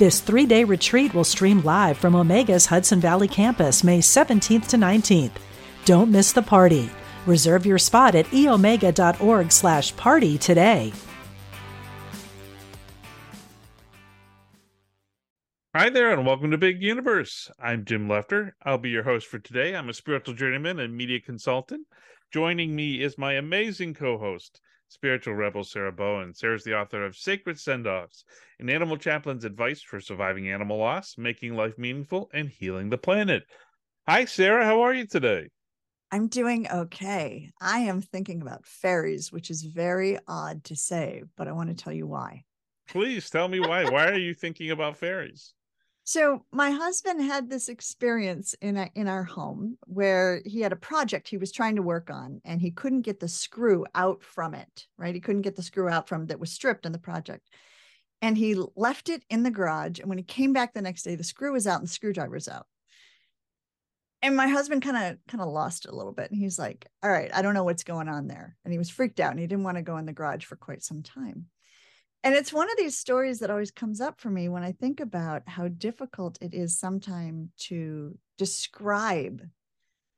This three day retreat will stream live from Omega's Hudson Valley campus May 17th to 19th. Don't miss the party. Reserve your spot at eomega.org slash party today. Hi there, and welcome to Big Universe. I'm Jim Lefter. I'll be your host for today. I'm a spiritual journeyman and media consultant. Joining me is my amazing co host, spiritual rebel Sarah Bowen. Sarah's the author of Sacred Send Offs, an animal chaplain's advice for surviving animal loss, making life meaningful, and healing the planet. Hi, Sarah. How are you today? I'm doing okay. I am thinking about fairies, which is very odd to say, but I want to tell you why. Please tell me why. why are you thinking about fairies? So my husband had this experience in a, in our home where he had a project he was trying to work on and he couldn't get the screw out from it, right? He couldn't get the screw out from that was stripped in the project. And he left it in the garage and when he came back the next day the screw was out and the screwdriver's out. And my husband kind of kind of lost it a little bit and he's like, "All right, I don't know what's going on there." And he was freaked out and he didn't want to go in the garage for quite some time and it's one of these stories that always comes up for me when I think about how difficult it is sometimes to describe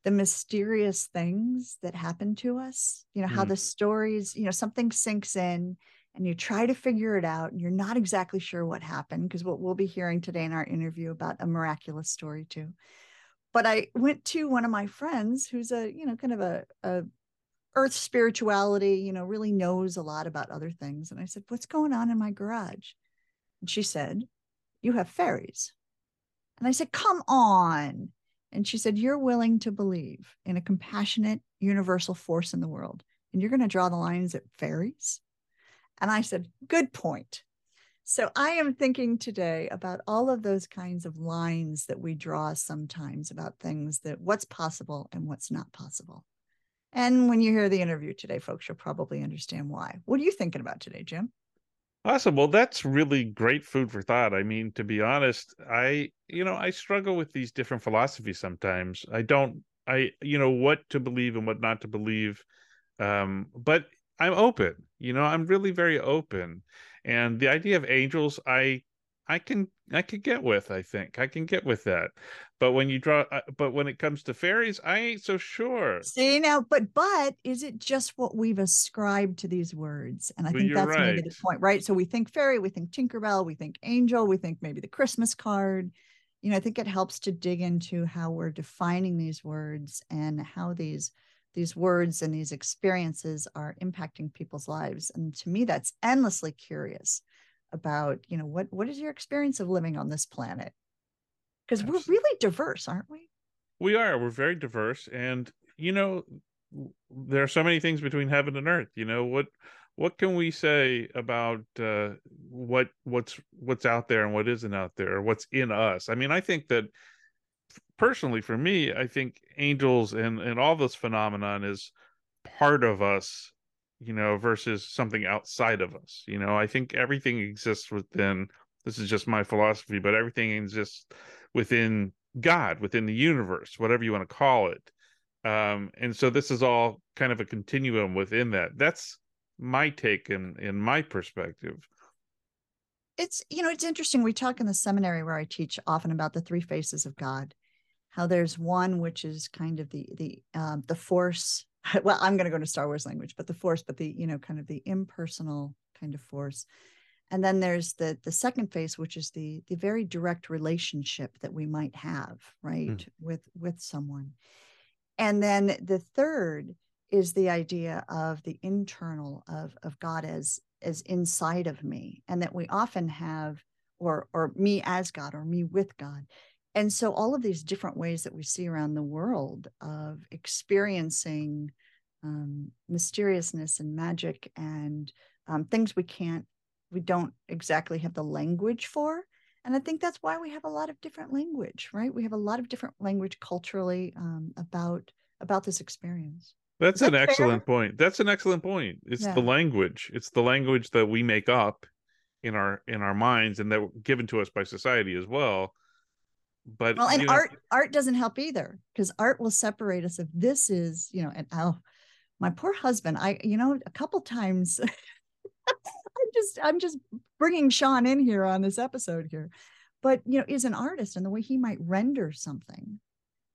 the mysterious things that happen to us. You know, how mm. the stories, you know, something sinks in and you try to figure it out and you're not exactly sure what happened because what we'll be hearing today in our interview about a miraculous story too. But I went to one of my friends who's a, you know, kind of a, a earth spirituality, you know, really knows a lot about other things. And I said, What's going on in my garage? And she said, You have fairies. And I said, Come on. And she said, You're willing to believe in a compassionate, universal force in the world. And you're going to draw the lines at fairies? And I said, Good point. So I am thinking today about all of those kinds of lines that we draw sometimes about things that what's possible and what's not possible. And when you hear the interview today, folks, you'll probably understand why. What are you thinking about today, Jim? Awesome. Well, that's really great food for thought. I mean, to be honest, I, you know, I struggle with these different philosophies sometimes. I don't, I, you know, what to believe and what not to believe. Um, but I'm open, you know, I'm really very open. And the idea of angels, I I can I can get with. I think I can get with that. But when you draw, uh, but when it comes to fairies, I ain't so sure. See now, but but is it just what we've ascribed to these words? And I well, think that's right. maybe the point, right? So we think fairy, we think Tinkerbell, we think angel, we think maybe the Christmas card. You know, I think it helps to dig into how we're defining these words and how these these words and these experiences are impacting people's lives. And to me, that's endlessly curious about you know what what is your experience of living on this planet? Because we're really diverse aren't we? We are we're very diverse and you know there are so many things between heaven and earth you know what what can we say about uh, what what's what's out there and what isn't out there what's in us? I mean i think that personally for me i think angels and and all this phenomenon is part of us you know, versus something outside of us. You know, I think everything exists within this is just my philosophy, but everything exists within God, within the universe, whatever you want to call it. Um, and so this is all kind of a continuum within that. That's my take and in, in my perspective. It's you know, it's interesting. We talk in the seminary where I teach often about the three faces of God. How there's one which is kind of the the um, the force well i'm going to go to star wars language but the force but the you know kind of the impersonal kind of force and then there's the the second phase which is the the very direct relationship that we might have right mm. with with someone and then the third is the idea of the internal of of god as as inside of me and that we often have or or me as god or me with god and so all of these different ways that we see around the world of experiencing um, mysteriousness and magic and um, things we can't we don't exactly have the language for. And i think that's why we have a lot of different language right? We have a lot of different language culturally um, about about this experience. That's that an fair? excellent point. That's an excellent point. It's Yeah. the language. It's the language that we make up in our in our minds and that were given to us by society as well but well and you know, art art doesn't help either because art will separate us if this is you know and oh my poor husband i you know a couple times i'm just i'm just bringing sean in here on this episode here. But you know is an artist and the way he might render something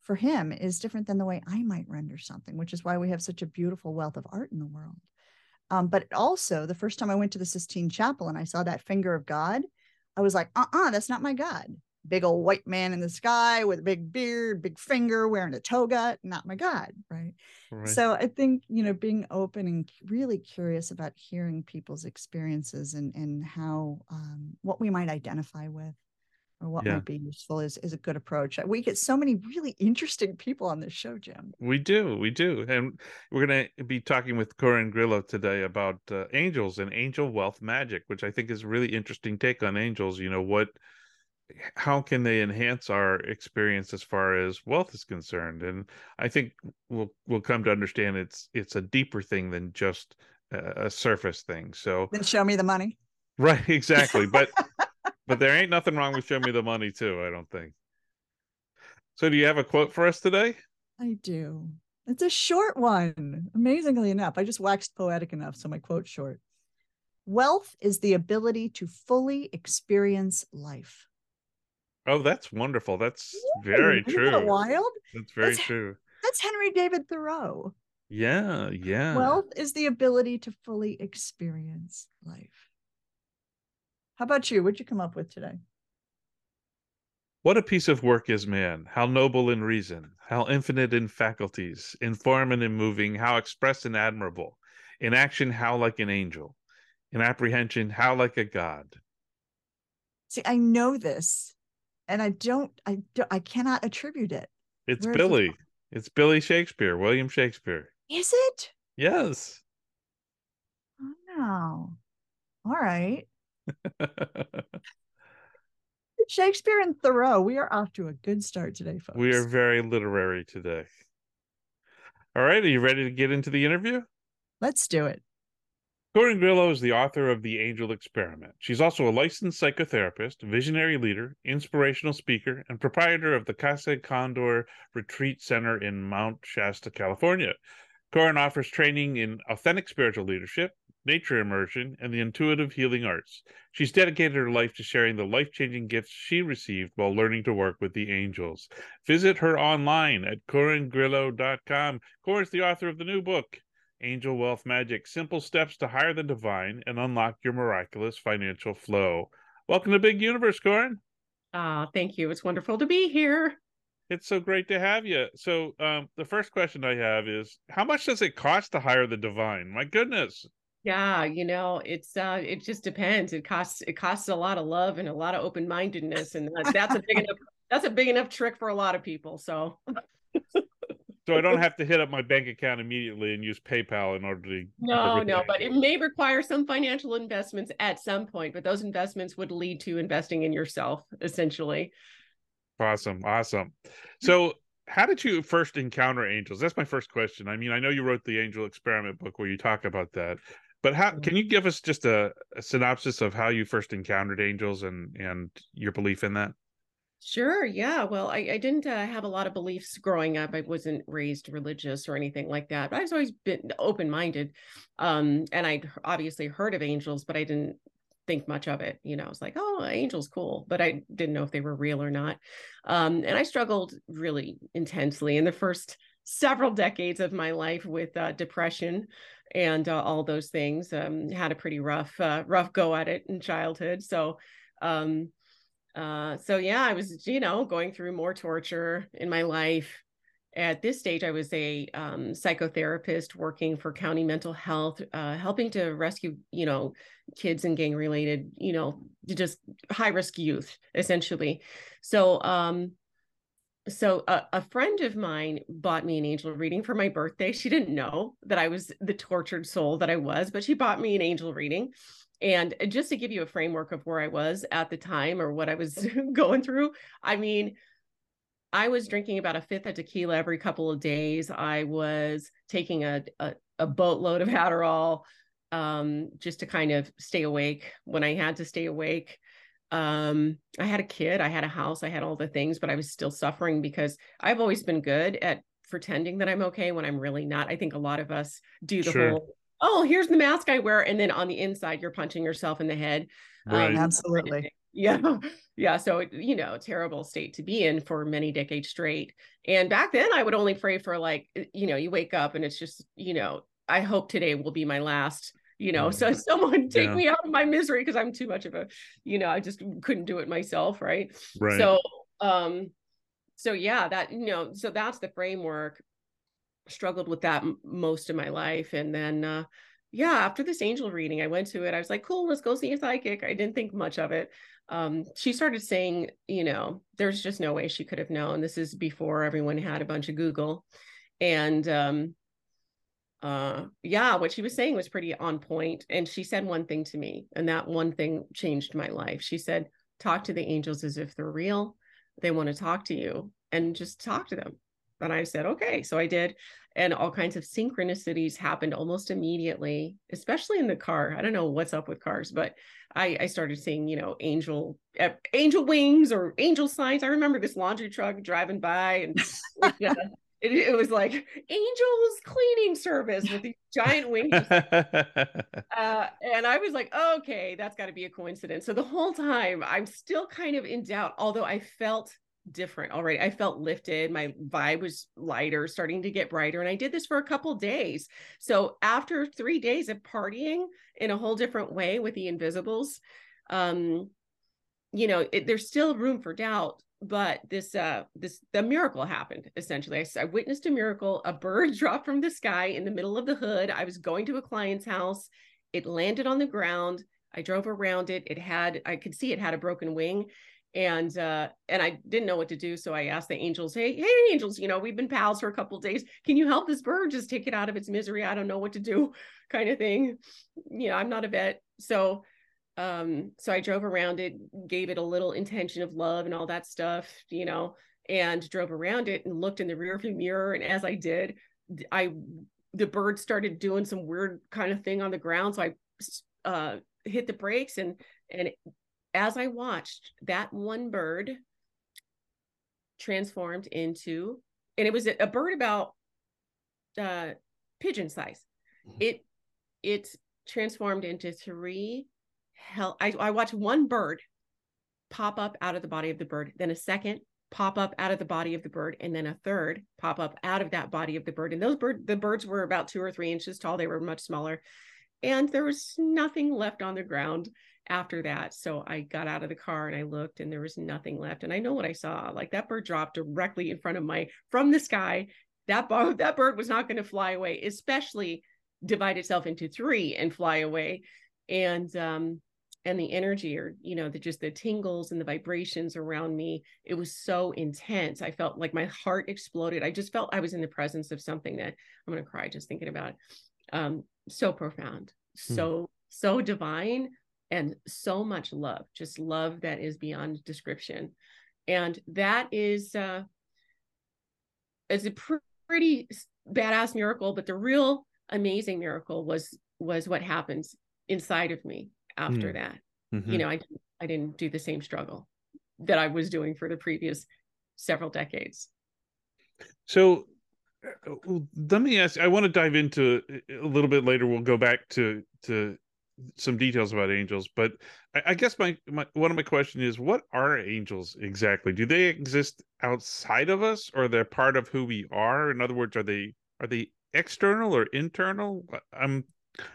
for him is different than the way i might render something which is why we have such a beautiful wealth of art in the world. Um, but also the first time i went to the sistine chapel and i saw that finger of god i was like uh-uh that's not my god big old white man in the sky with a big beard, big finger, wearing a toga, not my God, right? right. So I think, you know, being open and really curious about hearing people's experiences and and how um, what we might identify with or what Yeah. might be useful is is a good approach. We get so many really interesting people on this show, Jim. We do, we do, and we're going to be talking with Corin Grillo today about uh, angels and angel wealth magic, which I think is a really interesting take on angels. You know what, how can they enhance our experience as far as wealth is concerned? And I think we'll we'll come to understand it's it's a deeper thing than just a, a surface thing. So Then show me the money. right, exactly, but but there ain't nothing wrong with show me the money too. I don't think. So, do you have a quote for us today? I do. It's a short one. Amazingly enough, I just waxed poetic enough, so my quote's short. Wealth is the ability to fully experience life. Oh, that's wonderful. That's very isn't that true. wild. That's very That's- true. That's Henry David Thoreau. Yeah, yeah. Wealth is the ability to fully experience life. How about you? What'd you come up with today? what a piece of work is man, how noble in reason, how infinite in faculties, in form and in moving, how express and admirable, in action, how like an angel, in apprehension, how like a god. See, I know this, and I don't, I don't, I cannot attribute it. It's Where's Billy. from? It's Billy Shakespeare, William Shakespeare. Is it? Yes. Oh no. All right. Shakespeare and Thoreau. We are off to a good start today, folks. we are very literary today. All right, are you ready to get into the interview? Let's do it. Corin Grillo is the author of The Angel Experiment. She's also a licensed psychotherapist, visionary leader, inspirational speaker, and proprietor of the Casa Condor Retreat Center in Mount Shasta, California. Corin offers training in authentic spiritual leadership, nature immersion, and the intuitive healing arts. She's dedicated her life to sharing the life changing gifts she received while learning to work with the angels. Visit her online at CorinGrillo.com. Corin's the author of the new book, Angel Wealth Magic Simple Steps to Hire the Divine and Unlock Your Miraculous Financial Flow. Welcome to Big Universe, Corin. Ah, thank you. It's wonderful to be here. It's so great to have you. So, um, the first question I have is How much does it cost to hire the divine? My goodness. Yeah, you know, it's uh it just depends. It costs it costs a lot of love and a lot of open-mindedness and that, that's a big enough that's a big enough trick for a lot of people. So, So, I don't have to hit up my bank account immediately and use PayPal in order to. no, no, but it may require some financial investments at some point, but those investments would lead to investing in yourself essentially. Awesome. Awesome. So, how did you first encounter angels? That's my first question. I mean, I know you wrote the Angel Experiment book where you talk about that, but how can mm-hmm. you give us just a, a synopsis of how you first encountered angels and and your belief in that? Sure. Yeah. Well, I, I didn't uh, have a lot of beliefs growing up. I wasn't raised religious or anything like that, but I've always been open minded. Um, and I'd obviously heard of angels, but I didn't think much of it. You know, I was like, oh, angels, cool. But I didn't know if they were real or not. Um, and I struggled really intensely in the first several decades of my life with uh, depression and uh, all those things. Um, had a pretty rough, uh, rough go at it in childhood. So, um, uh, so yeah, I was, you know, going through more torture in my life. At this stage, I was a um, psychotherapist working for county mental health, uh, helping to rescue, you know, kids and gang related, you know, just high risk youth, essentially. So, um, so a, a friend of mine bought me an angel reading for my birthday. She didn't know that I was the tortured soul that I was, but she bought me an angel reading. And just to give you a framework of where I was at the time or what I was going through, I mean, I was drinking about a fifth of tequila every couple of days. I was taking a, a, a boatload of Adderall um, just to kind of stay awake when I had to stay awake. Um, I had a kid, I had a house, I had all the things, but I was still suffering because I've always been good at pretending that I'm okay when I'm really not. I think a lot of us do the sure. whole, oh, here's the mask I wear. And then on the inside, you're punching yourself in the head. Right. Um, Absolutely. Yeah. Yeah. So, you know, terrible state to be in for many decades straight. And back then, I would only pray for like, you know, you wake up and it's just, you know, I hope today will be my last you know so someone take yeah. me out of my misery because i'm too much of a you know i just couldn't do it myself right right so um so yeah that you know so that's the framework struggled with that m- most of my life and then uh yeah after this angel reading i went to it i was like cool let's go see a psychic. I didn't think much of it. Um she started saying you know there's just no way she could have known. This is before everyone had a bunch of google. And um uh yeah what she was saying was pretty on point and she said one thing to me and that one thing changed my life. She said talk to the angels as if they're real. They want to talk to you and just talk to them and i said okay so i did and all kinds of synchronicities happened almost immediately especially in the car. I don't know what's up with cars but i i started seeing you know angel uh, angel wings or angel signs. I remember this laundry truck driving by and yeah, it, it, was like angels cleaning service with these giant wings. Uh, and i was like okay that's got to be a coincidence. So the whole time i'm still kind of in doubt although i felt different already. I felt lifted. My vibe was lighter starting to get brighter and i did this for a couple days. So after three days of partying in a whole different way with the invisibles um you know it, there's still room for doubt but this uh this the miracle happened essentially. I, I, witnessed a miracle. A bird dropped from the sky in the middle of the hood. I was going to a client's house. It landed on the ground. I drove around it. It had i could see it had a broken wing and uh and i didn't know what to do so i asked the angels hey hey angels you know we've been pals for a couple days. Can you help this bird just take it out of its misery? I don't know what to do kind of thing. You know i'm not a vet so um so i drove around it gave it a little intention of love and all that stuff you know and drove around it and looked in the rearview mirror and as i did i the bird started doing some weird kind of thing on the ground so i uh hit the brakes and and as i watched that one bird transformed into and it was a, bird about uh pigeon size. Mm-hmm. it it transformed into three hell I, I watch one bird pop up out of the body of the bird then a second pop up out of the body of the bird and then a third pop up out of that body of the bird. And those bird the birds were about two or three inches tall. They were much smaller. And there was nothing left on the ground after that so i got out of the car and i looked and there was nothing left and i know what i saw like that bird dropped directly in front of my from the sky. That that bird was not going to fly away especially divide itself into three and fly away and um and the energy or you know the just the tingles and the vibrations around me it was so intense. I felt like my heart exploded. I just felt i was in the presence of something that i'm going to cry just thinking about it um so profound hmm. so so divine and so much love just love that is beyond description and that is uh it's a pr- pretty badass miracle but the real amazing miracle was was what happens inside of me after mm. that. Mm-hmm. You know, I I didn't do the same struggle that I was doing for the previous several decades. So uh, let me ask I want to dive into a little bit later we'll go back to to some details about angels but I, I guess my, my one of my question is what are angels exactly do they exist outside of us or they're part of who we are in other words are they are they external or internal i'm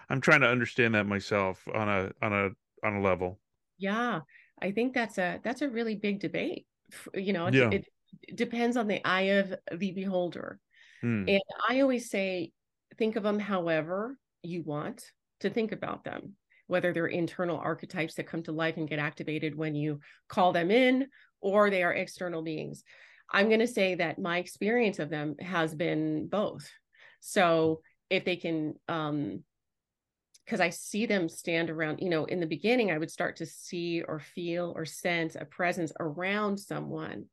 I'm trying to understand that myself on a on a on a level. Yeah, I think that's a that's a really big debate. You know, yeah. it, it depends on the eye of the beholder. Hmm. And I always say, think of them however you want to think about them, whether they're internal archetypes that come to life and get activated when you call them in, or they are external beings. I'm going to say that my experience of them has been both. So if they can um, because I see them stand around, you know, in the beginning, I would start to see or feel or sense a presence around someone.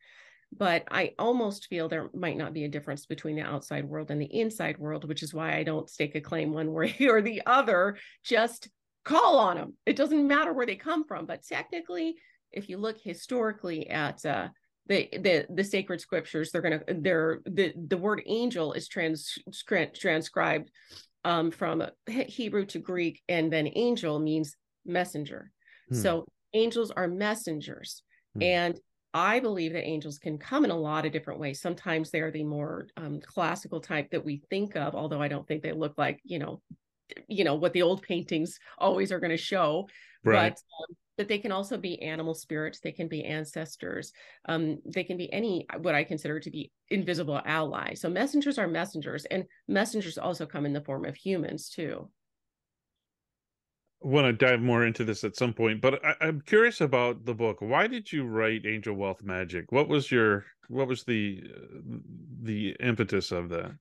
But I almost feel there might not be a difference between the outside world and the inside world, which is why I don't stake a claim one way or the other. Just call on them. It doesn't matter where they come from. But technically, if you look historically at uh, the the the sacred scriptures, they're gonna they're the the word angel is trans transcribed um, from Hebrew to Greek, and then angel means messenger. Hmm. So angels are messengers. Hmm. And I believe that angels can come in a lot of different ways. Sometimes they're the more um, classical type that we think of, although I don't think they look like, you know, you know, what the old paintings always are going to show. Right. But um, but they can also be animal spirits they can be ancestors um, they can be any what i consider to be invisible allies so messengers are messengers and messengers also come in the form of humans too want to dive more into this at some point but I, i'm curious about the book. Why did you write angel wealth magic? What was your what was the the impetus of that?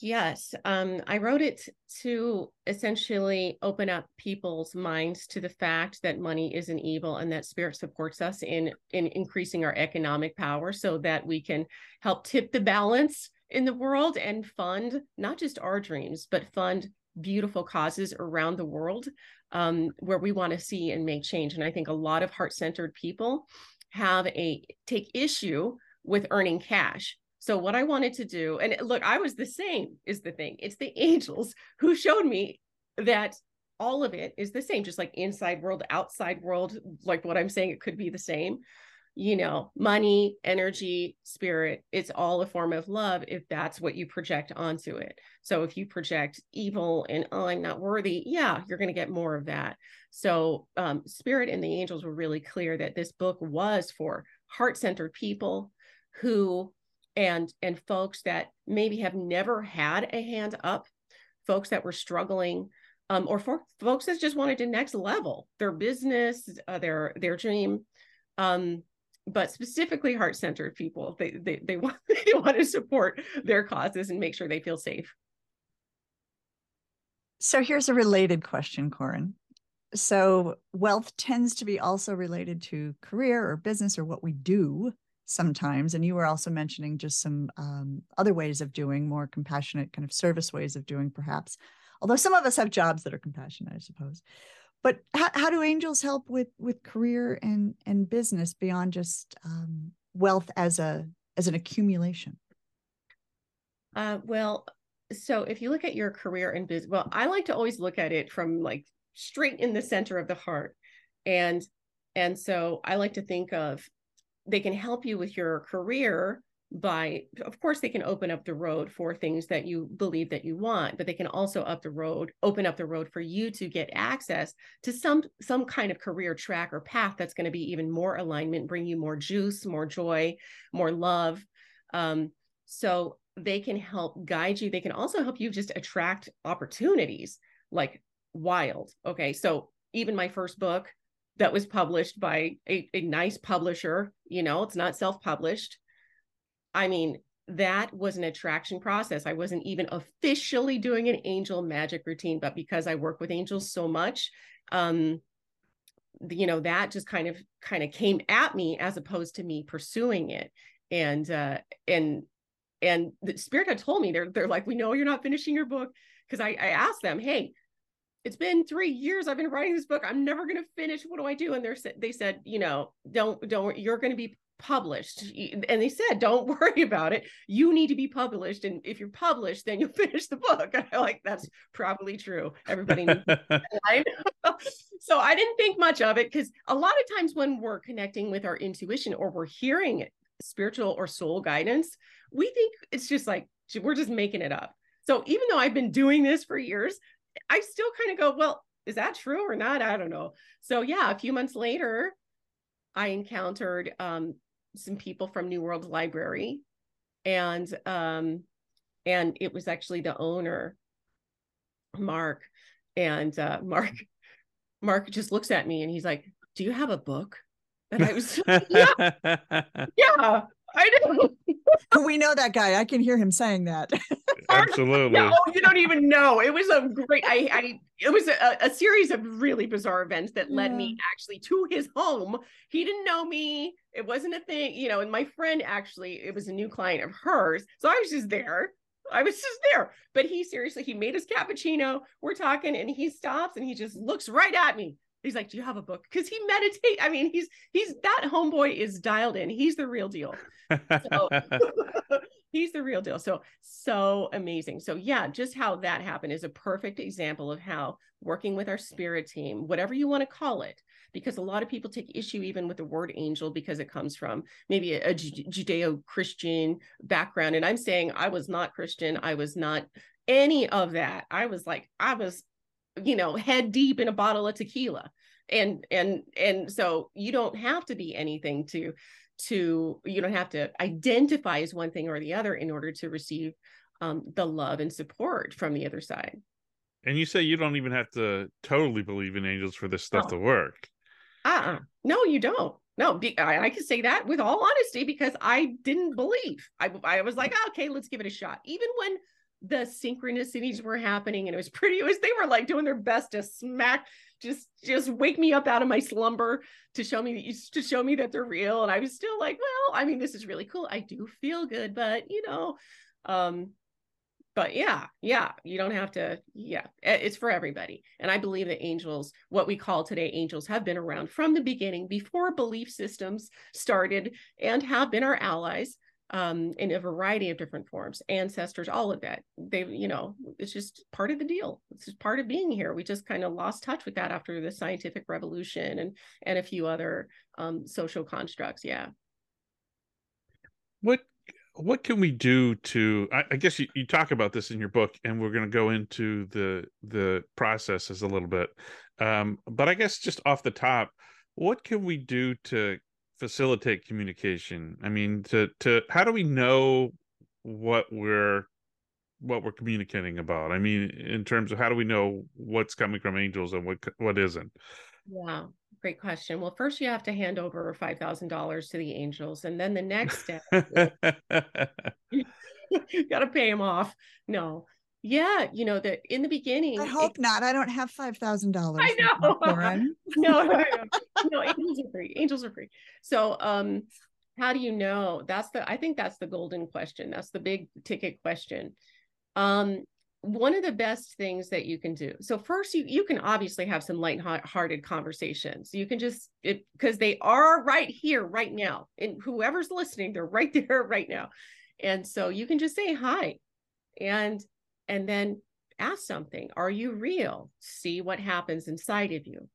Yes, um, I wrote it to essentially open up people's minds to the fact that money isn't evil and that spirit supports us in in increasing our economic power so that we can help tip the balance in the world and fund not just our dreams but fund beautiful causes around the world um, where we want to see and make change. And I think a lot of heart-centered people have a take issue with earning cash so what I wanted to do, and look, I was the same is the thing. It's the angels who showed me that all of it is the same, just like inside world, outside world, like what I'm saying, it could be the same. You know, money, energy, spirit, it's all a form of love if that's what you project onto it. So if you project evil and, oh, I'm not worthy, yeah, you're going to get more of that. So um, spirit and the angels were really clear that this book was for heart centered people who and and folks that maybe have never had a hand up folks that were struggling um, or for folks that just wanted to next level their business uh, their their dream um, but specifically heart-centered people they, they they want they want to support their causes and make sure they feel safe. So here's a related question corin. So wealth tends to be also related to career or business or what we do sometimes and you were also mentioning just some um, other ways of doing more compassionate kind of service ways of doing perhaps although some of us have jobs that are compassionate i suppose but how, how do angels help with with career and and business beyond just um, wealth as a as an accumulation? Uh, well so if you look at your career and business well i like to always look at it from like straight in the center of the heart. And and so i like to think of they can help you with your career by of course they can open up the road for things that you believe that you want but they can also up the road open up the road for you to get access to some some kind of career track or path that's going to be even more alignment bring you more juice more joy more love. Um, so they can help guide you. They can also help you just attract opportunities like wild. Okay so even my first book that was published by a, a nice publisher you know it's not self-published i mean that was an attraction process i wasn't even officially doing an angel magic routine but because i work with angels so much um you know that just kind of kind of came at me as opposed to me pursuing it and uh and and the spirit had told me they're they're like we know you're not finishing your book because I, I asked them hey it's been three years I've been writing this book. I'm never going to finish. What do I do? And they're they said, you know, don't don't you're going to be published. And they said, don't worry about it. You need to be published, and if you're published, then you'll finish the book. And I like that's probably true. Everybody. so I didn't think much of it because a lot of times when we're connecting with our intuition or we're hearing spiritual or soul guidance, we think it's just like we're just making it up. So even though I've been doing this for years, I still kind of go, well, is that true or not? I don't know. So yeah, a few months later, I encountered um, some people from New World Library, and um, and it was actually the owner, Mark, and uh, Mark, Mark just looks at me and he's like, "Do you have a book?" And I was, yeah, yeah, I do. we know that guy. I can hear him saying that. absolutely. Yeah, oh, you don't even know. It was a great. I, I it was a, a series of really bizarre events that led Yeah. me actually to his home. He didn't know me. It wasn't a thing, you know. And my friend actually, it was a new client of hers, so I was just there. I was just there. But he seriously, he made his cappuccino. We're talking, and he stops and he just looks right at me. He's like, "Do you have a book?" Because he meditate. I mean, he's he's that homeboy is dialed in. He's the real deal. So he's the real deal. So, so amazing. So, yeah, just how that happened is a perfect example of how working with our spirit team, whatever you want to call it, because a lot of people take issue even with the word angel because it comes from maybe a, Judeo Christian background. And I'm saying I was not Christian, I was not any of that. I was like, I was, you know, head deep in a bottle of tequila. And and and so you don't have to be anything to to you don't have to identify as one thing or the other in order to receive um, the love and support from the other side and you say you don't even have to totally believe in angels for this stuff No. to work. uh-uh. no you don't no be, I, I can say that with all honesty because i didn't believe i, I was like "Ah, okay let's give it a shot even when the synchronicities were happening and it was pretty it was they were like doing their best to smack just just wake me up out of my slumber to show me that you to show me that they're real. And i was still like well i mean this is really cool. I do feel good but you know um but yeah yeah you don't have to yeah it's for everybody. And i believe that angels what we call today angels have been around from the beginning before belief systems started and have been our allies um in a variety of different forms ancestors all of that. They you know it's just part of the deal. It's just part of being here. We just kind of lost touch with that after the scientific revolution and and a few other um social constructs yeah. What what can we do to I, I guess you, you talk about this in your book and we're gonna go into the the processes a little bit. Um, but I guess just off the top, what can we do to facilitate communication? I mean, to to how do we know what we're what we're communicating about? I mean, in terms of how do we know what's coming from angels and what what isn't? Yeah, great question. Well, first you have to hand over $5,000 to the angels. And then the next step, you got to pay them off. No. Yeah, you know, that in the beginning, I it- hope not. I don't have five thousand dollars. I know. No, no, no, angels are free. Angels are free. So, um, how do you know? That's the, I think that's the golden question. That's the big ticket question. Um, one of the best things that you can do. So first, you you can obviously have some light-hearted conversations. You can just it because they are right here, right now, and whoever's listening, they're right there, right now. And so you can just say hi, and and then ask something. Are you real? See what happens inside of you.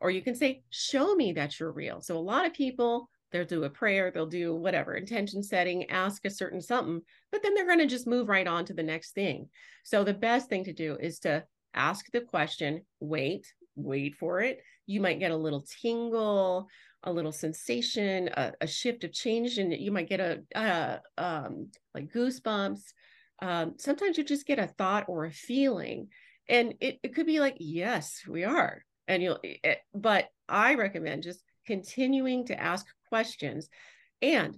Or you can say show me that you're real. So a lot of people they'll do a prayer they'll do whatever intention setting ask a certain something but then they're going to just move right on to the next thing. So the best thing to do is to ask the question wait wait for it. You might get a little tingle a little sensation a, a shift of change and you might get a uh, um, like goosebumps um, sometimes you just get a thought or a feeling and it, it could be like yes we are and you'll it, but i recommend just continuing to ask questions and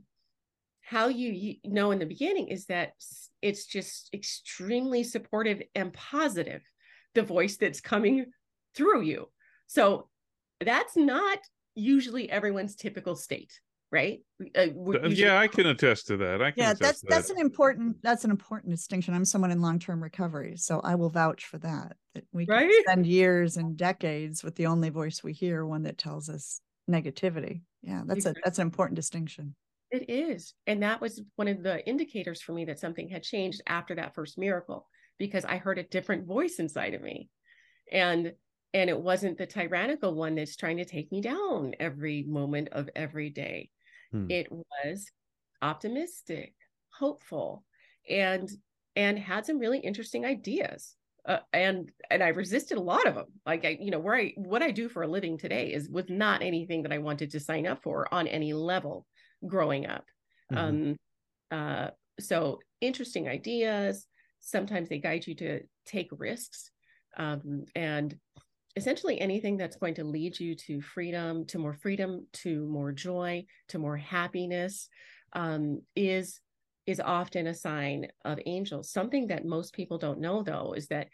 how you, you know in the beginning is that it's just extremely supportive and positive the voice that's coming through you. So that's not usually everyone's typical state right Uh, usually- yeah, I can attest to that. I can Yeah, that's that's that. an important that's an important distinction. I'm someone in long-term recovery, so I will vouch for that. That we can spend years and decades with the only voice we hear, one that tells us negativity. Yeah, that's a that's an important distinction. It is. And that was one of the indicators for me that something had changed after that first miracle because I heard a different voice inside of me. And and it wasn't the tyrannical one that's trying to take me down every moment of every day. Hmm. It was optimistic, hopeful, and and had some really interesting ideas. Uh, and and I resisted a lot of them. Like I, you know, where I what I do for a living today is was not anything that I wanted to sign up for on any level growing up. Mhm. Um, uh, so interesting ideas. Sometimes they guide you to take risks, um, and essentially anything that's going to lead you to freedom, to more freedom, to more joy, to more happiness, um, is is often a sign of angels. Something that most people don't know, though, is that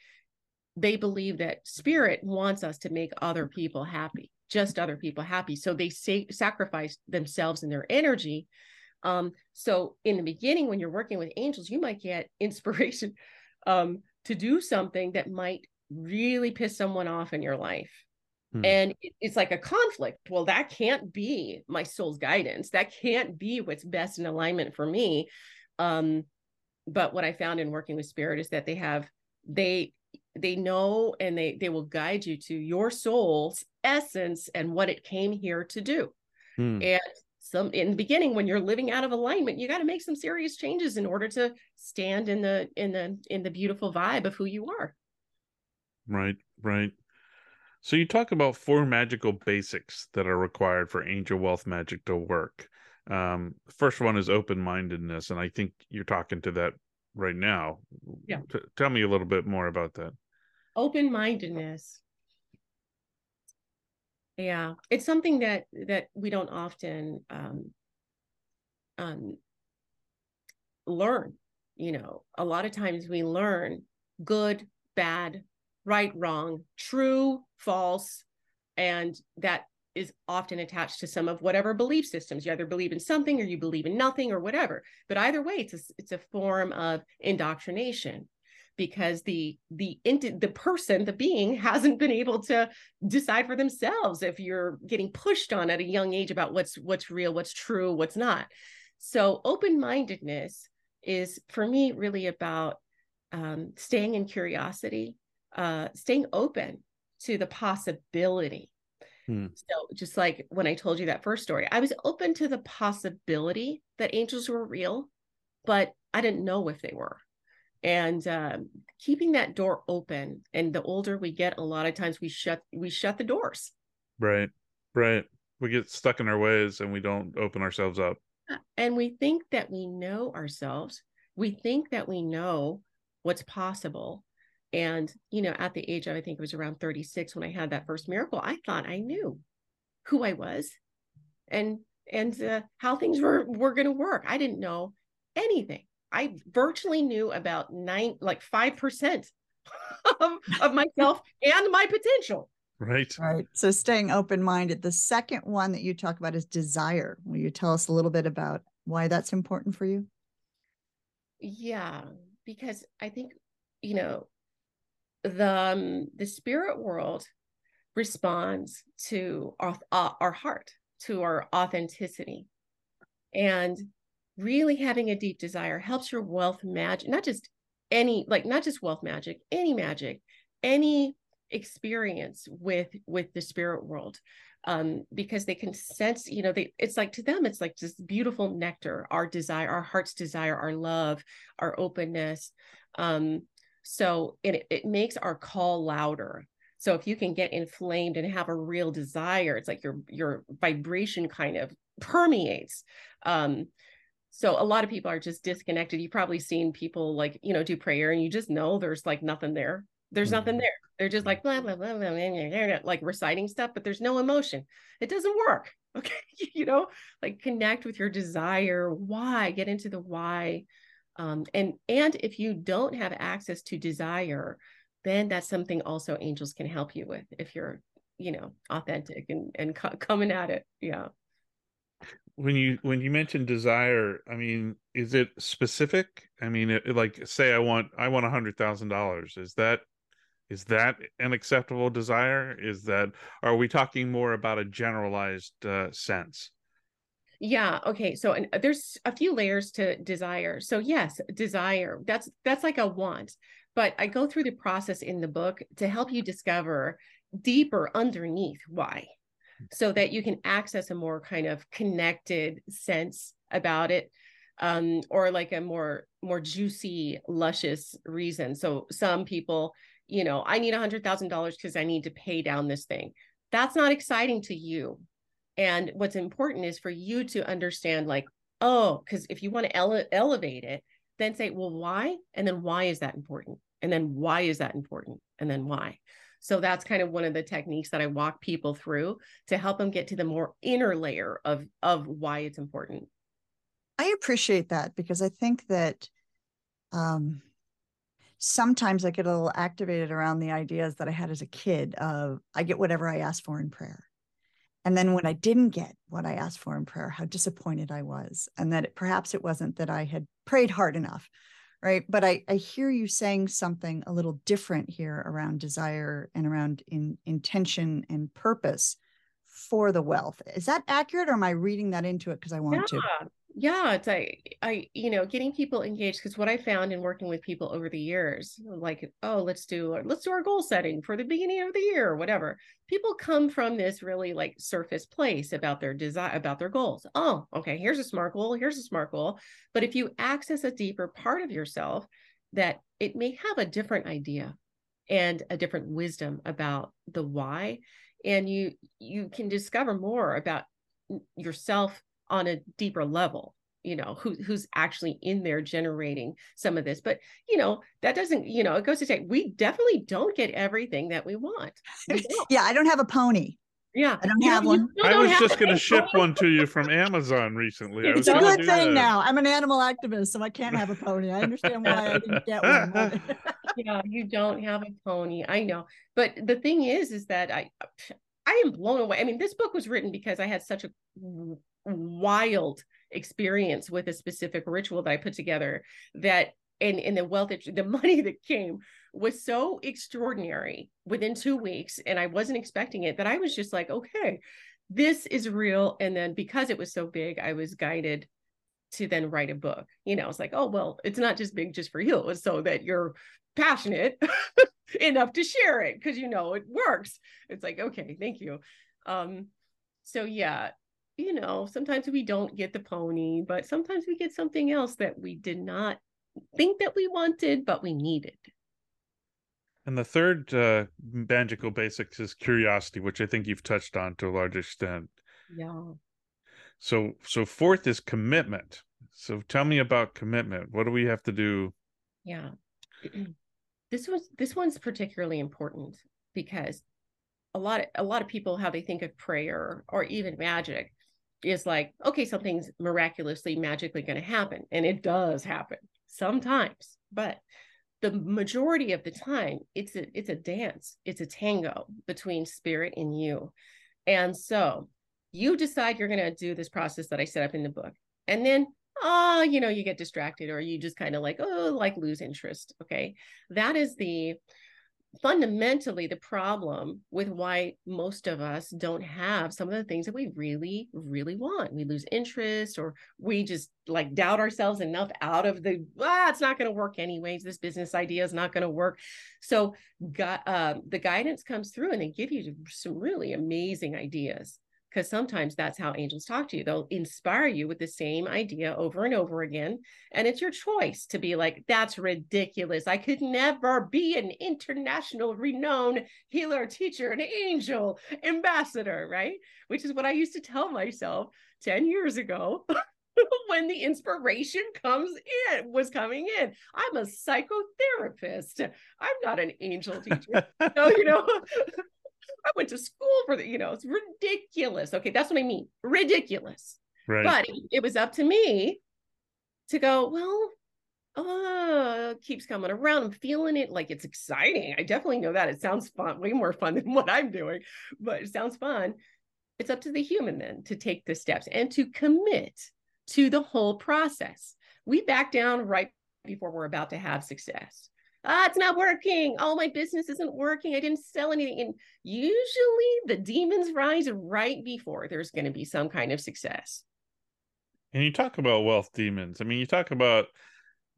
they believe that spirit wants us to make other people happy, just other people happy. So they say, sacrifice themselves and their energy. Um, so in the beginning, when you're working with angels, you might get inspiration um, to do something that might really piss someone off in your life. Hmm. And it's like a conflict. Well, that can't be my soul's guidance. That can't be what's best in alignment for me. Um, but what I found in working with spirit is that they have they they know and they they will guide you to your soul's essence and what it came here to do. Hmm. And some in the beginning when you're living out of alignment, you got to make some serious changes in order to stand in the in the in the beautiful vibe of who you are. Right, right. So you talk about four magical basics that are required for angel wealth magic to work. Um, first one is open mindedness, and I think you're talking to that right now. Yeah. T- tell me a little bit more about that. Open mindedness. Yeah, it's something that that we don't often um, um, learn. You know, a lot of times we learn good, bad, right, wrong, true, false, and that is often attached to some of whatever belief systems. You either believe in something or you believe in nothing or whatever. But either way it's a, it's a form of indoctrination because the the the person the being hasn't been able to decide for themselves if you're getting pushed on at a young age about what's what's real what's true what's not. So open-mindedness is for me really about um, staying in curiosity uh, staying open to the possibility. Hmm. So, just like when I told you that first story, I was open to the possibility that angels were real, but I didn't know if they were. And um, keeping that door open, and the older we get, a lot of times we shut we shut the doors. Right, right. We get stuck in our ways, and we don't open ourselves up. And we think that we know ourselves. We think that we know what's possible and, you know, at the age of, I think it was around 36 when I had that first miracle, I thought I knew who I was and, and uh, how things were, were going to work. I didn't know anything. I virtually knew about nine, like 5% of, of myself and my potential. Right. Right. So staying open minded. The second one that you talk about is desire. Will you tell us a little bit about why that's important for you? Yeah, because I think, you know, the um, the spirit world responds to our uh, our heart to our authenticity. And really having a deep desire helps your wealth magic not just any like not just wealth magic any magic any experience with with the spirit world um because they can sense you know they it's like to them it's like just beautiful nectar our desire our heart's desire our love our openness um so it, it makes our call louder. So if you can get inflamed and have a real desire, it's like your your vibration kind of permeates. Um, so a lot of people are just disconnected. You've probably seen people like, you know, do prayer and you just know there's like nothing there. There's mm-hmm. nothing there. They're just like blah, blah, blah, blah, blah, blah, like reciting stuff, but there's no emotion. It doesn't work. Okay. you know, like connect with your desire. Why? Get into the why um, and and if you don't have access to desire then that's something also angels can help you with if you're you know authentic and and co- coming at it. Yeah. When you when you mention desire i mean is it specific? I mean it, like say i want i want a hundred thousand dollars. Is that is that an acceptable desire? Is that are we talking more about a generalized uh, sense yeah okay so and uh, there's a few layers to desire so yes desire that's that's like a want but i go through the process in the book to help you discover deeper underneath why so that you can access a more kind of connected sense about it um, or like a more more juicy luscious reason so some people you know i need a hundred thousand dollars because i need to pay down this thing. That's not exciting to you and what's important is for you to understand, like, oh, because if you want to ele- elevate it, then say, well, why? And then why is that important? And then why is that important? And then why? So that's kind of one of the techniques that I walk people through to help them get to the more inner layer of of why it's important. I appreciate that because I think that um, sometimes I get a little activated around the ideas that I had as a kid of I get whatever I ask for in prayer. And then when I didn't get what I asked for in prayer, how disappointed I was. And that it, perhaps it wasn't that I had prayed hard enough. Right. But I, I hear you saying something a little different here around desire and around in, intention and purpose for the wealth. Is that accurate or am I reading that into it because I want yeah. to? Yeah it's i i you know getting people engaged because what i found in working with people over the years like oh let's do let's do our goal setting for the beginning of the year or whatever. People come from this really like surface place about their desire about their goals. Oh okay here's a smart goal here's a smart goal. But if you access a deeper part of yourself that it may have a different idea and a different wisdom about the why and you you can discover more about yourself on a deeper level you know who who's actually in there generating some of this. But you know that doesn't you know it goes to say we definitely don't get everything that we want. We yeah i don't have a pony. Yeah. I don't you have one. i was just going to ship one to you from amazon recently. It's a good thing that. now. I'm an animal activist so i can't have a pony. I understand why i didn't get one yeah you don't have a pony. I know. But the thing is is that i I am blown away. I mean, this book was written because I had such a wild experience with a specific ritual that I put together that and, and the wealth the money that came was so extraordinary within two weeks and I wasn't expecting it that I was just like okay this is real. And then because it was so big I was guided to then write a book. You know it's like oh well it's not just big just for you it's so that you're passionate enough to share it because you know it works. It's like okay thank you. Um so yeah you know, sometimes we don't get the pony, but sometimes we get something else that we did not think that we wanted, but we needed. And the third uh, magical basics is curiosity, which I think you've touched on to a large extent. Yeah. So, so fourth is commitment. So, tell me about commitment. What do we have to do? Yeah, this was this one's particularly important because a lot of, a lot of people how they think of prayer or even magic is like, okay, something's miraculously, magically going to happen. And it does happen sometimes, but the majority of the time it's a it's a dance it's a tango between spirit and you and so you decide you're going to do this process that i set up in the book and then oh you know you get distracted or you just kind of like oh like lose interest okay that is the fundamentally the problem with why most of us don't have some of the things that we really really want. We lose interest or we just like doubt ourselves enough out of the ah it's not going to work anyways. This business idea is not going to work. So got uh, the guidance comes through and they give you some really amazing ideas because sometimes that's how angels talk to you. They'll inspire you with the same idea over and over again. And it's your choice to be like, that's ridiculous. I could never be an international renowned healer, teacher, an angel, ambassador, right? Which is what I used to tell myself 10 years ago. when the inspiration comes in was coming in i'm a psychotherapist i'm not an angel teacher so you know I went to school for the, you know, it's ridiculous. Okay, that's what I mean. Ridiculous. Right. But it was up to me to go, well, uh keeps coming around. I'm feeling it like it's exciting. I definitely know that. It sounds fun, way more fun than what I'm doing, but it sounds fun. It's up to the human then to take the steps and to commit to the whole process. We back down right before we're about to have success ah, it's not working. Oh, my business isn't working. I didn't sell anything. And usually the demons rise right before there's going to be some kind of success. And you talk about wealth demons. I mean, you talk about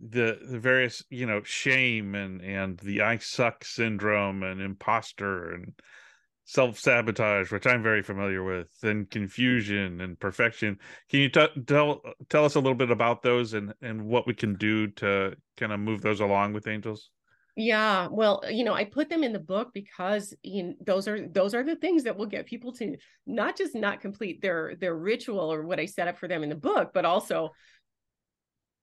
the the various, you know, shame and and the I suck syndrome and imposter and self sabotage, which I'm very familiar with, and confusion and perfection. Can you t- tell tell us a little bit about those and and what we can do to kind of move those along with angels? Yeah, well, you know, I put them in the book because you know, those are those are the things that will get people to not just not complete their their ritual or what I set up for them in the book, but also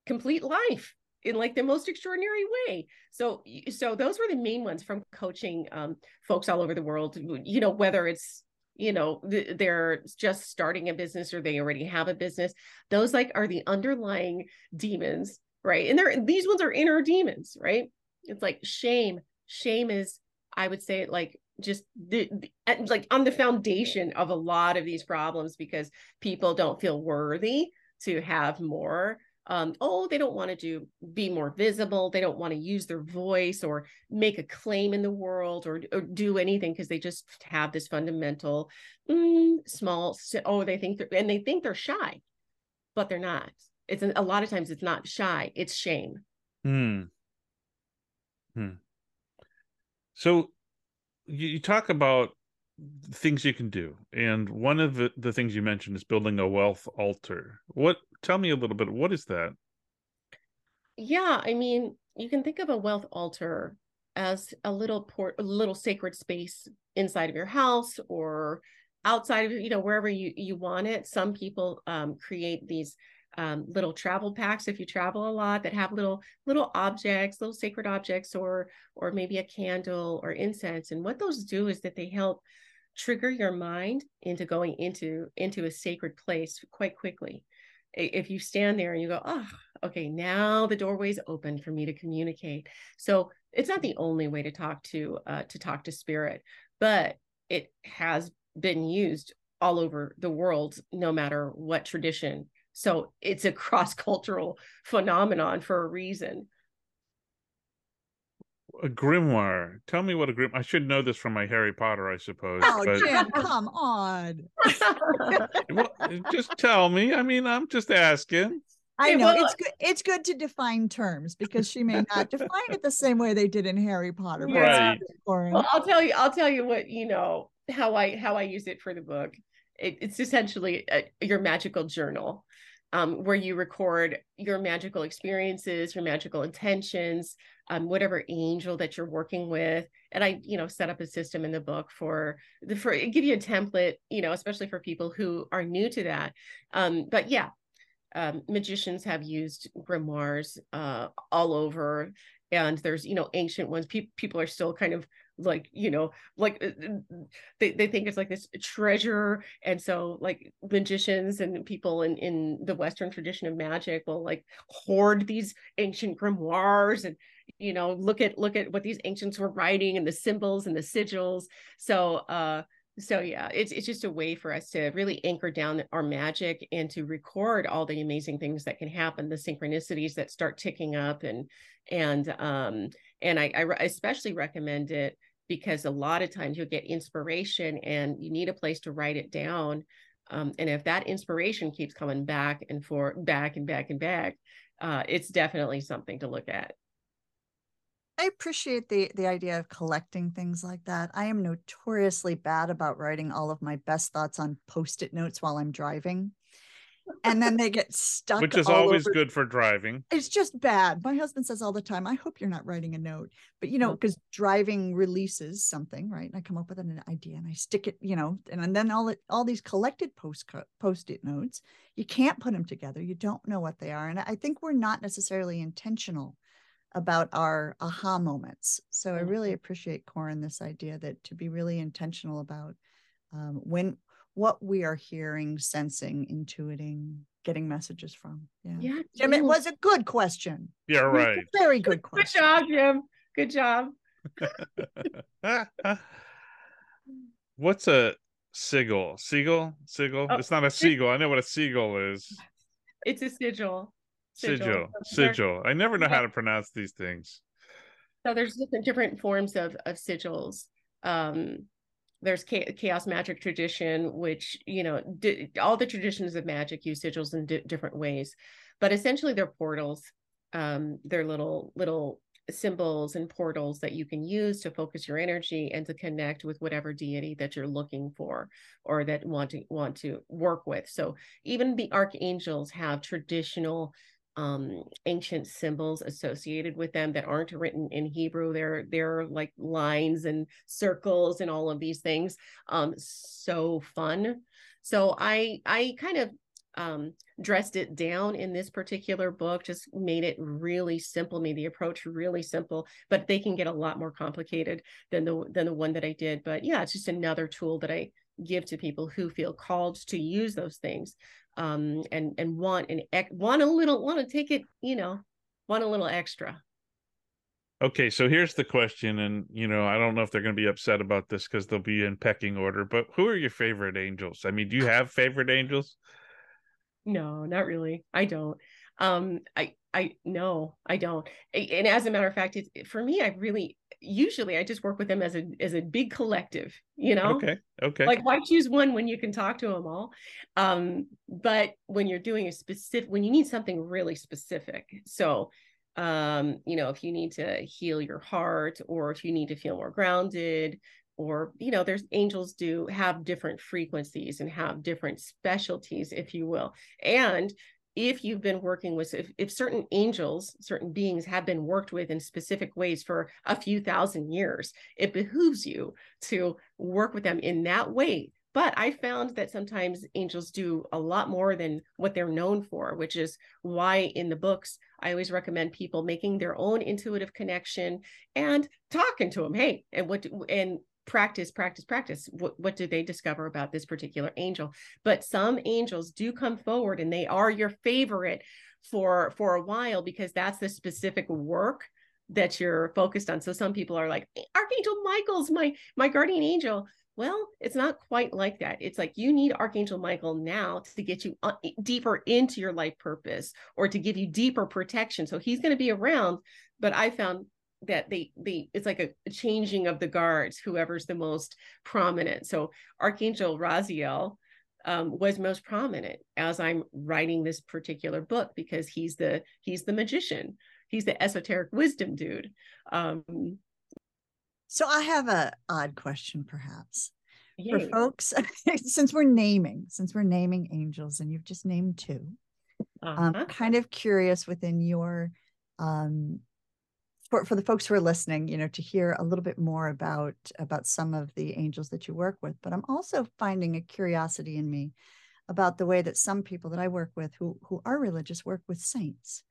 complete life in like the most extraordinary way. So so those were the main ones from coaching um, folks all over the world. You know, whether it's you know th- they're just starting a business or they already have a business those like are the underlying demons right and they're these ones are inner demons right it's like shame shame is i would say like just the, the like on the foundation of a lot of these problems because people don't feel worthy to have more um, oh they don't want to do be more visible they don't want to use their voice or make a claim in the world or, or do anything because they just have this fundamental mm, small oh they think they're and they think they're shy but they're not. It's a lot of times it's not shy it's shame. Hmm. Hmm. So you, you talk about things you can do and one of the, the things you mentioned is building a wealth altar. What tell me a little bit what is that? Yeah i mean you can think of a wealth altar as a little port a little sacred space inside of your house or outside of you know wherever you you want it. Some people um, create these um, little travel packs if you travel a lot that have little little objects little sacred objects or or maybe a candle or incense. And what those do is that they help trigger your mind into going into into a sacred place quite quickly if you stand there and you go oh okay now the doorway's open for me to communicate. So it's not the only way to talk to uh, to talk to spirit but it has been used all over the world no matter what tradition. So it's a cross cultural phenomenon for a reason a grimoire. Tell me what a grimoire. I should know this from my Harry Potter, I suppose. Oh, but... Jim, come on. well, eh, just tell me. I mean, I'm just asking. I know it's uh good. It's good to define terms because she may not define it the same way they did in Harry Potter. Right. Well, I'll tell you. I'll tell you what you know how I how I use it for the book. It, it's essentially a, your magical journal um, where you record your magical experiences, your magical intentions, um, whatever angel that you're working with. And I, you know, set up a system in the book for the for give you a template, you know, especially for people who are new to that. Um, but yeah, um, magicians have used grimoires uh, all over, and there's you know ancient ones. Pe- people are still kind of like you know like uh, uh, they, they think it's like this treasure and so like magicians and people in in the western tradition of magic will like hoard these ancient grimoires and you know look at look at what these ancients were writing and the symbols and the sigils so uh so yeah it's it's just a way for us to really anchor down our magic and to record all the amazing things that can happen the synchronicities that start ticking up and and um and I, I especially recommend it because a lot of times you'll get inspiration and you need a place to write it down. Um, and if that inspiration keeps coming back and for back and back and back, uh, it's definitely something to look at. I appreciate the the idea of collecting things like that. I am notoriously bad about writing all of my best thoughts on post-it notes while I'm driving and then they get stuck. Which is always over. good for driving. It's just bad. My husband says all the time, I hope you're not writing a note. But you know, because driving releases something, right? And I come up with an idea and I stick it, you know, and then all it, all these collected post post-it notes, you can't put them together. You don't know what they are. And I think we're not necessarily intentional about our aha moments. So I really mm-hmm. appreciate Corin this idea that to be really intentional about um, when what we are hearing, sensing, intuiting, getting messages from. Yeah. Yeah. Jim, it was a good question. Yeah, right. Very good question. Good job, Jim. Good job. What's a sigil? Seagull? Sigil? Oh, it's not a seagull. I know what a seagull is. It's a sigil. Sigil. Sigil. sigil. I never know how to pronounce these things. So there's different different forms of of sigils. Um, there's chaos magic tradition which you know di- all the traditions of magic use sigils in di- different ways but essentially they're portals um they're little little symbols and portals that you can use to focus your energy and to connect with whatever deity that you're looking for or that want to want to work with so even the archangels have traditional um, ancient symbols associated with them that aren't written in Hebrew. They're they're like lines and circles and all of these things. Um, so fun. So I I kind of um, dressed it down in this particular book, just made it really simple, made the approach really simple, but they can get a lot more complicated than the than the one that I did. But yeah, it's just another tool that I give to people who feel called to use those things um, and and want an want a little want to take it you know want a little extra. Okay so here's the question and you know i don't know if they're going to be upset about this because they'll be in pecking order but who are your favorite angels? I mean do you have favorite angels? No not really. I don't. Um i i no i don't. And as a matter of fact it's for me i really usually i just work with them as a as a big collective you know? Okay okay. Like why choose one when you can talk to them all? Um but when you're doing a specific when you need something really specific so um you know if you need to heal your heart or if you need to feel more grounded or you know there's angels do have different frequencies and have different specialties if you will. And if you've been working with if, if certain angels certain beings have been worked with in specific ways for a few thousand years it behooves you to work with them in that way. But i found that sometimes angels do a lot more than what they're known for which is why in the books i always recommend people making their own intuitive connection and talking to them hey and what and practice practice practice. What, what do they discover about this particular angel? But some angels do come forward and they are your favorite for for a while because that's the specific work that you're focused on. So some people are like archangel michael's my my guardian angel. Well it's not quite like that. It's like you need archangel michael now to get you uh, deeper into your life purpose or to give you deeper protection. So he's going to be around but i found that they they it's like a changing of the guards whoever's the most prominent so archangel raziel um, was most prominent as i'm writing this particular book because he's the he's the magician he's the esoteric wisdom dude um, so i have a odd question perhaps Yay. for folks since we're naming since we're naming angels and you've just named 2 uh-huh. i'm kind of curious within your um, for, for the folks who are listening, you know, to hear a little bit more about about some of the angels that you work with. But I'm also finding a curiosity in me about the way that some people that I work with who who are religious work with saints.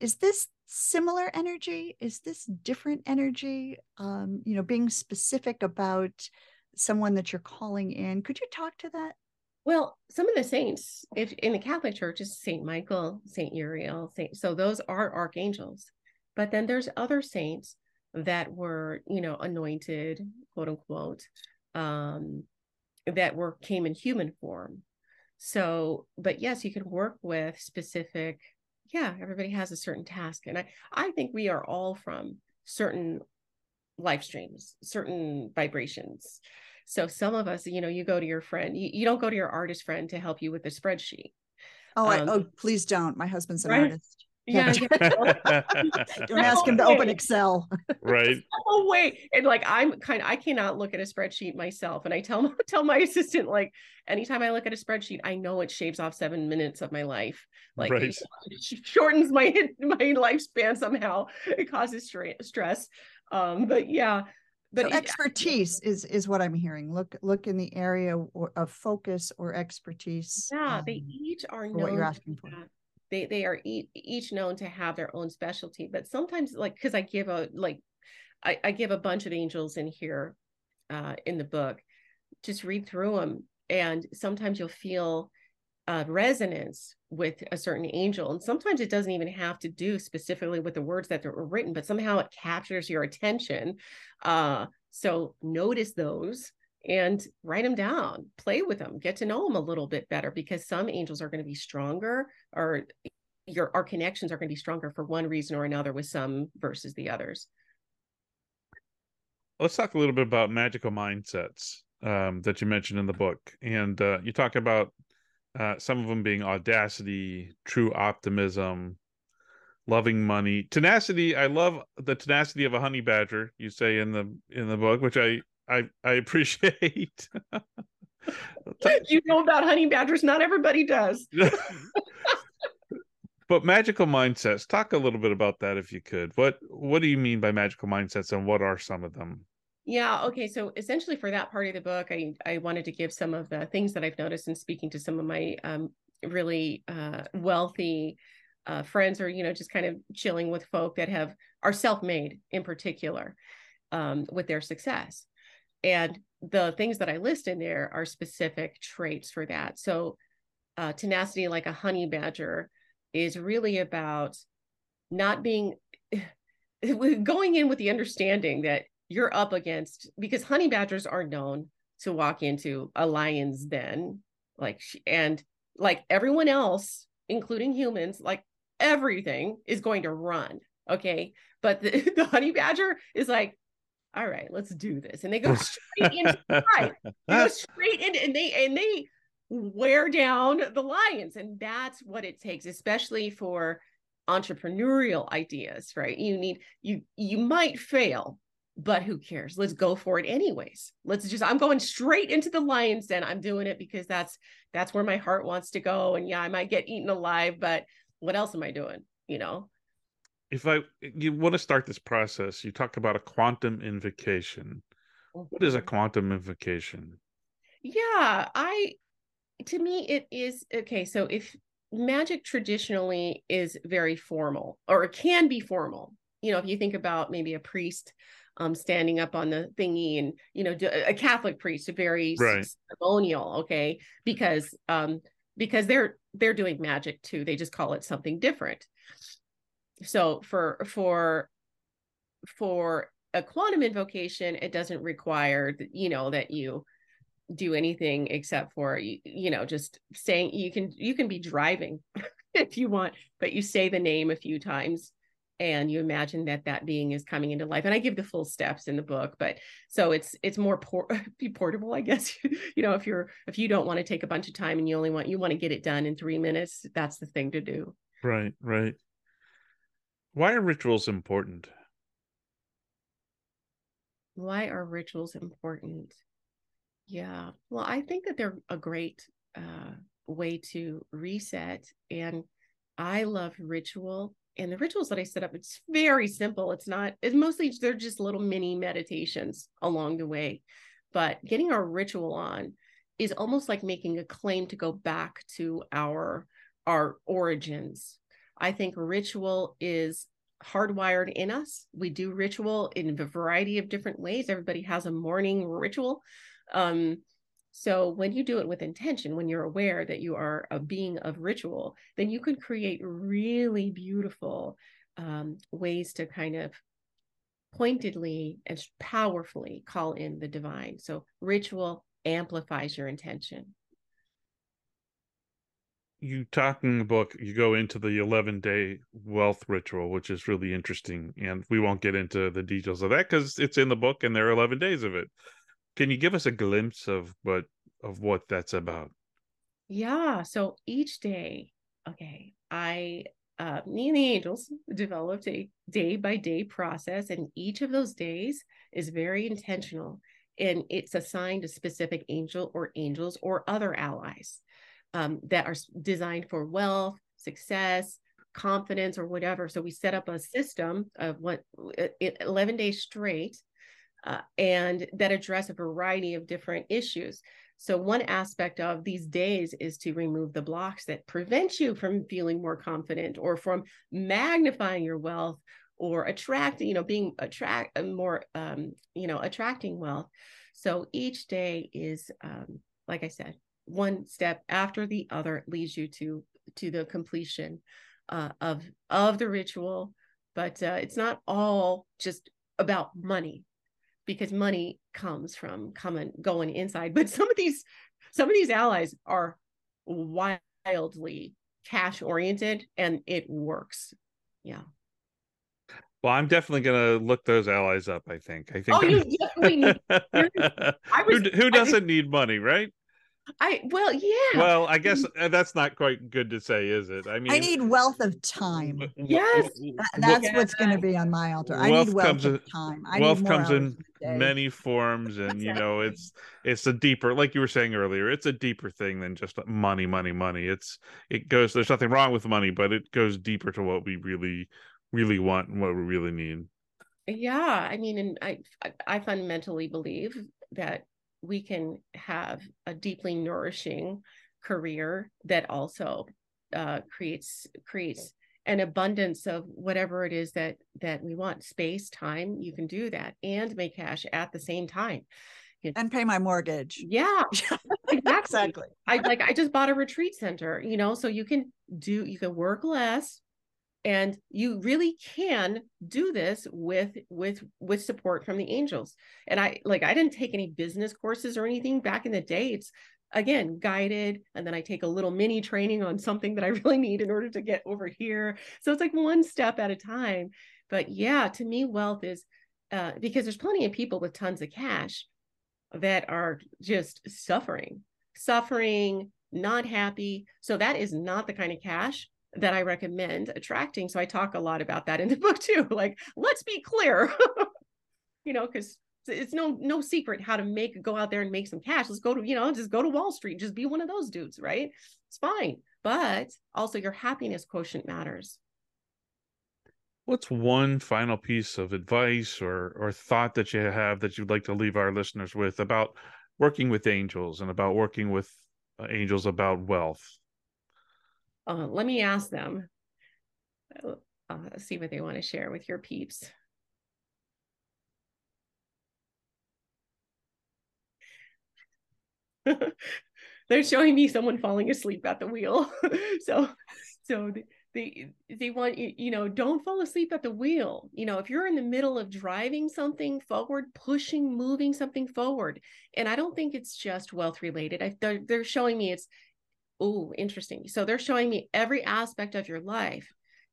Is this similar energy? Is this different energy? Um, you know, being specific about someone that you're calling in. Could you talk to that? Well, some of the saints, if in the Catholic Church, is Saint Michael, Saint Uriel, Saint. So those are archangels. But then there's other saints that were, you know, anointed, quote unquote, um, that were came in human form. So, but yes, you can work with specific, yeah, everybody has a certain task. And I, I think we are all from certain life streams, certain vibrations. So some of us, you know, you go to your friend, you, you don't go to your artist friend to help you with the spreadsheet. Oh, um, I, oh, please don't. My husband's an right? artist. Yeah. Don't ask him to open Excel. Right. Oh wait. And like I'm kind of I cannot look at a spreadsheet myself. And I tell tell my assistant, like, anytime I look at a spreadsheet, I know it shaves off seven minutes of my life. Like right. it shortens my my lifespan somehow. It causes stress. Um, but yeah. But so expertise is is what I'm hearing. Look look in the area of focus or expertise. Yeah, um, they each are known what you're asking for. That they they are each, known to have their own specialty but sometimes like because i give a like I, I give a bunch of angels in here uh, in the book just read through them and sometimes you'll feel resonance with a certain angel and sometimes it doesn't even have to do specifically with the words that were written but somehow it captures your attention uh, so notice those and write them down, play with them, get to know them a little bit better because some angels are going to be stronger or your our connections are going to be stronger for one reason or another with some versus the others. Let's talk a little bit about magical mindsets um, that you mentioned in the book. And uh, you talk about uh, some of them being audacity, true optimism, loving money, tenacity. I love the tenacity of a honey badger. You say in the in the book, which I I I appreciate. you know about honey badgers. Not everybody does. but magical mindsets. Talk a little bit about that, if you could. What What do you mean by magical mindsets, and what are some of them? Yeah. Okay. So essentially, for that part of the book, I I wanted to give some of the things that I've noticed in speaking to some of my um, really uh, wealthy uh, friends, or you know, just kind of chilling with folk that have are self made in particular um, with their success. And the things that I list in there are specific traits for that. So uh, tenacity, like a honey badger, is really about not being going in with the understanding that you're up against because honey badgers are known to walk into a lion's den like and like everyone else including humans like everything is going to run okay but the, the honey badger is like all right, let's do this. And they go straight into the fight. They go straight in and they and they wear down the lions. And that's what it takes, especially for entrepreneurial ideas, right? You need you you might fail, but who cares? Let's go for it anyways. Let's just I'm going straight into the lion's den. I'm doing it because that's that's where my heart wants to go. And yeah, I might get eaten alive, but what else am I doing? You know? If I you want to start this process, you talk about a quantum invocation. What is a mm-hmm. quantum invocation? Yeah, I to me it is okay. So if magic traditionally is very formal or it can be formal, you know, if you think about maybe a priest um standing up on the thingy and you know a Catholic priest, a very right. ceremonial, okay, because um because they're they're doing magic too. They just call it something different so for for for a quantum invocation it doesn't require you know that you do anything except for you, you know just saying you can you can be driving if you want but you say the name a few times and you imagine that that being is coming into life. And i give the full steps in the book but so it's it's more por- be portable i guess. You know if you're if you don't want to take a bunch of time and you only want you want to get it done in three minutes that's the thing to do. Right right why are rituals important? Why are rituals important? Yeah, well, I think that they're a great uh, way to reset. And I love ritual. And the rituals that I set up, it's very simple. It's not, it's mostly, they're just little mini meditations along the way. But getting our ritual on is almost like making a claim to go back to our our origins I think ritual is hardwired in us. We do ritual in a variety of different ways. Everybody has a morning ritual. Um, so when you do it with intention, when you're aware that you are a being of ritual, then you can create really beautiful um, ways to kind of pointedly and powerfully call in the divine. So ritual amplifies your intention you talk in the book you go into the 11 day wealth ritual which is really interesting and we won't get into the details of that because it's in the book and there are 11 days of it. Can you give us a glimpse of what of what that's about? Yeah so each day okay i uh, me and the angels developed a day by day process and each of those days is very intentional and it's assigned a specific angel or angels or other allies um, that are designed for wealth, success, confidence, or whatever. So we set up a system of what 11 days straight uh, and that address a variety of different issues. So, one aspect of these days is to remove the blocks that prevent you from feeling more confident or from magnifying your wealth or attracting, you know, being attract uh, more, um, you know, attracting wealth. So, each day is, um, like I said, one step after the other leads you to to the completion uh, of of the ritual but uh, it's not all just about money because money comes from coming going inside but some of these some of these allies are wildly cash oriented and it works yeah well, I'm definitely gonna look those allies up. I think. I think. Oh, you definitely need. who, who doesn't I, need money, right? I well, yeah. Well, I guess uh, that's not quite good to say, is it? I mean, I need wealth of time. Yes, that, that's yeah. what's going to be on my altar. I need wealth of in, time. I wealth comes in many forms, and you know, it's it's a deeper, like you were saying earlier, it's a deeper thing than just money, money, money. It's it goes. There's nothing wrong with money, but it goes deeper to what we really, really want and what we really need. Yeah, I mean, and I I fundamentally believe that we can have a deeply nourishing career that also uh, creates creates an abundance of whatever it is that that we want space time you can do that and make cash at the same time and pay my mortgage. Yeah, exactly. exactly. I like I just bought a retreat center, you know, so you can do you can work less and you really can do this with with with support from the angels. And I like I didn't take any business courses or anything back in the day. It's again guided and then i take a little mini training on something that i really need in order to get over here so it's like one step at a time but yeah to me wealth is uh, because there's plenty of people with tons of cash that are just suffering suffering not happy so that is not the kind of cash that i recommend attracting so i talk a lot about that in the book too like let's be clear. You know because it's no no secret how to make go out there and make some cash. Let's go to you know just go to wall street just be one of those dudes right? It's fine but also your happiness quotient matters. What's one final piece of advice or or thought that you have that you'd like to leave our listeners with about working with angels and about working with uh, angels about wealth uh, let me ask them uh, see what they want to share with your peeps they're showing me someone falling asleep at the wheel. so, so they they want you, you know, don't fall asleep at the wheel. You know, if you're in the middle of driving something forward, pushing, moving something forward, and I don't think it's just wealth related. I, they're, they're showing me it's oh interesting. So they're showing me every aspect of your life.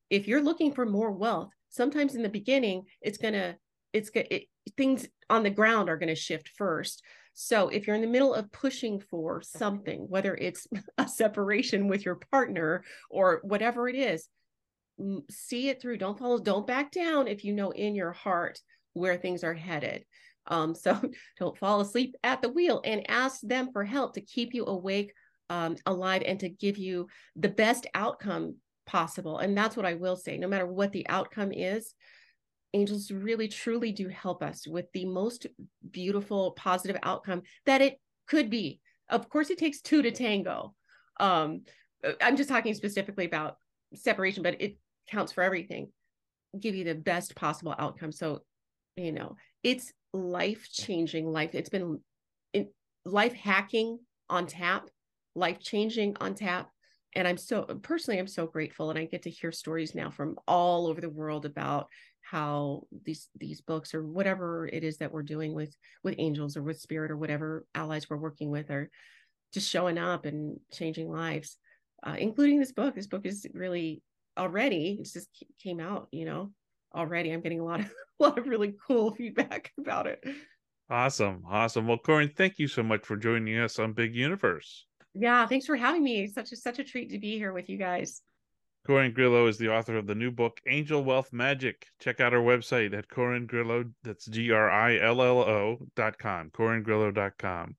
If you're looking for more wealth, sometimes in the beginning, it's gonna it's gonna it, things on the ground are going to shift first so if you're in the middle of pushing for something, whether it's a separation with your partner or whatever it is, see it through. Don't follow, don't back down if you know in your heart where things are headed. Um, so don't fall asleep at the wheel and ask them for help to keep you awake, um, alive, and to give you the best outcome possible. And that's what I will say. No matter what the outcome is, angels really truly do help us with the most beautiful positive outcome that it could be. Of course it takes two to tango. Um uh, i'm just talking specifically about separation but it counts for everything. Give you the best possible outcome. So you know it's life changing life. It's been life hacking on tap life changing on tap. And i'm so personally i'm so grateful and i get to hear stories now from all over the world about how these these books or whatever it is that we're doing with with angels or with spirit or whatever allies we're working with are just showing up and changing lives uh, including this book. This book is really already it just came out you know already. I'm getting a lot of a lot of really cool feedback about it. Awesome. Awesome. Well Corin thank you so much for joining us on big universe yeah thanks for having me such a such a treat to be here with you guys Corin Grillo is the author of the new book, Angel Wealth Magic. Check out our website at Corin Grillo, that's G R I L L O dot com, dot com.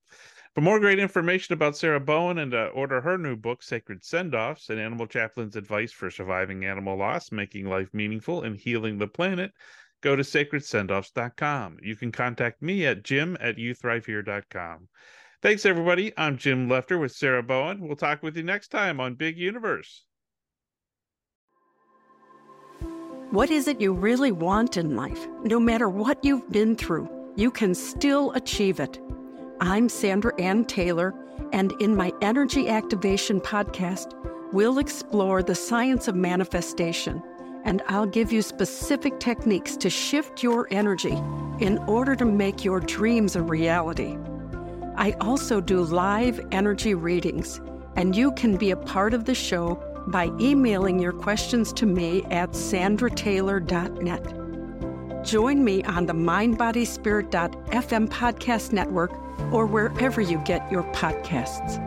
For more great information about Sarah Bowen and to order her new book, Sacred Send Offs, an animal chaplain's advice for surviving animal loss, making life meaningful, and healing the planet, go to sacredsendoffs.com. You can contact me at jim at youthrivehere.com. Thanks, everybody. I'm Jim Lefter with Sarah Bowen. We'll talk with you next time on Big Universe. What is it you really want in life? No matter what you've been through, you can still achieve it. I'm Sandra Anne Taylor, and in my Energy Activation podcast, we'll explore the science of manifestation, and I'll give you specific techniques to shift your energy in order to make your dreams a reality. I also do live energy readings, and you can be a part of the show by emailing your questions to me at sandrataylor.net. Join me on the mindbodyspirit.fm podcast network or wherever you get your podcasts.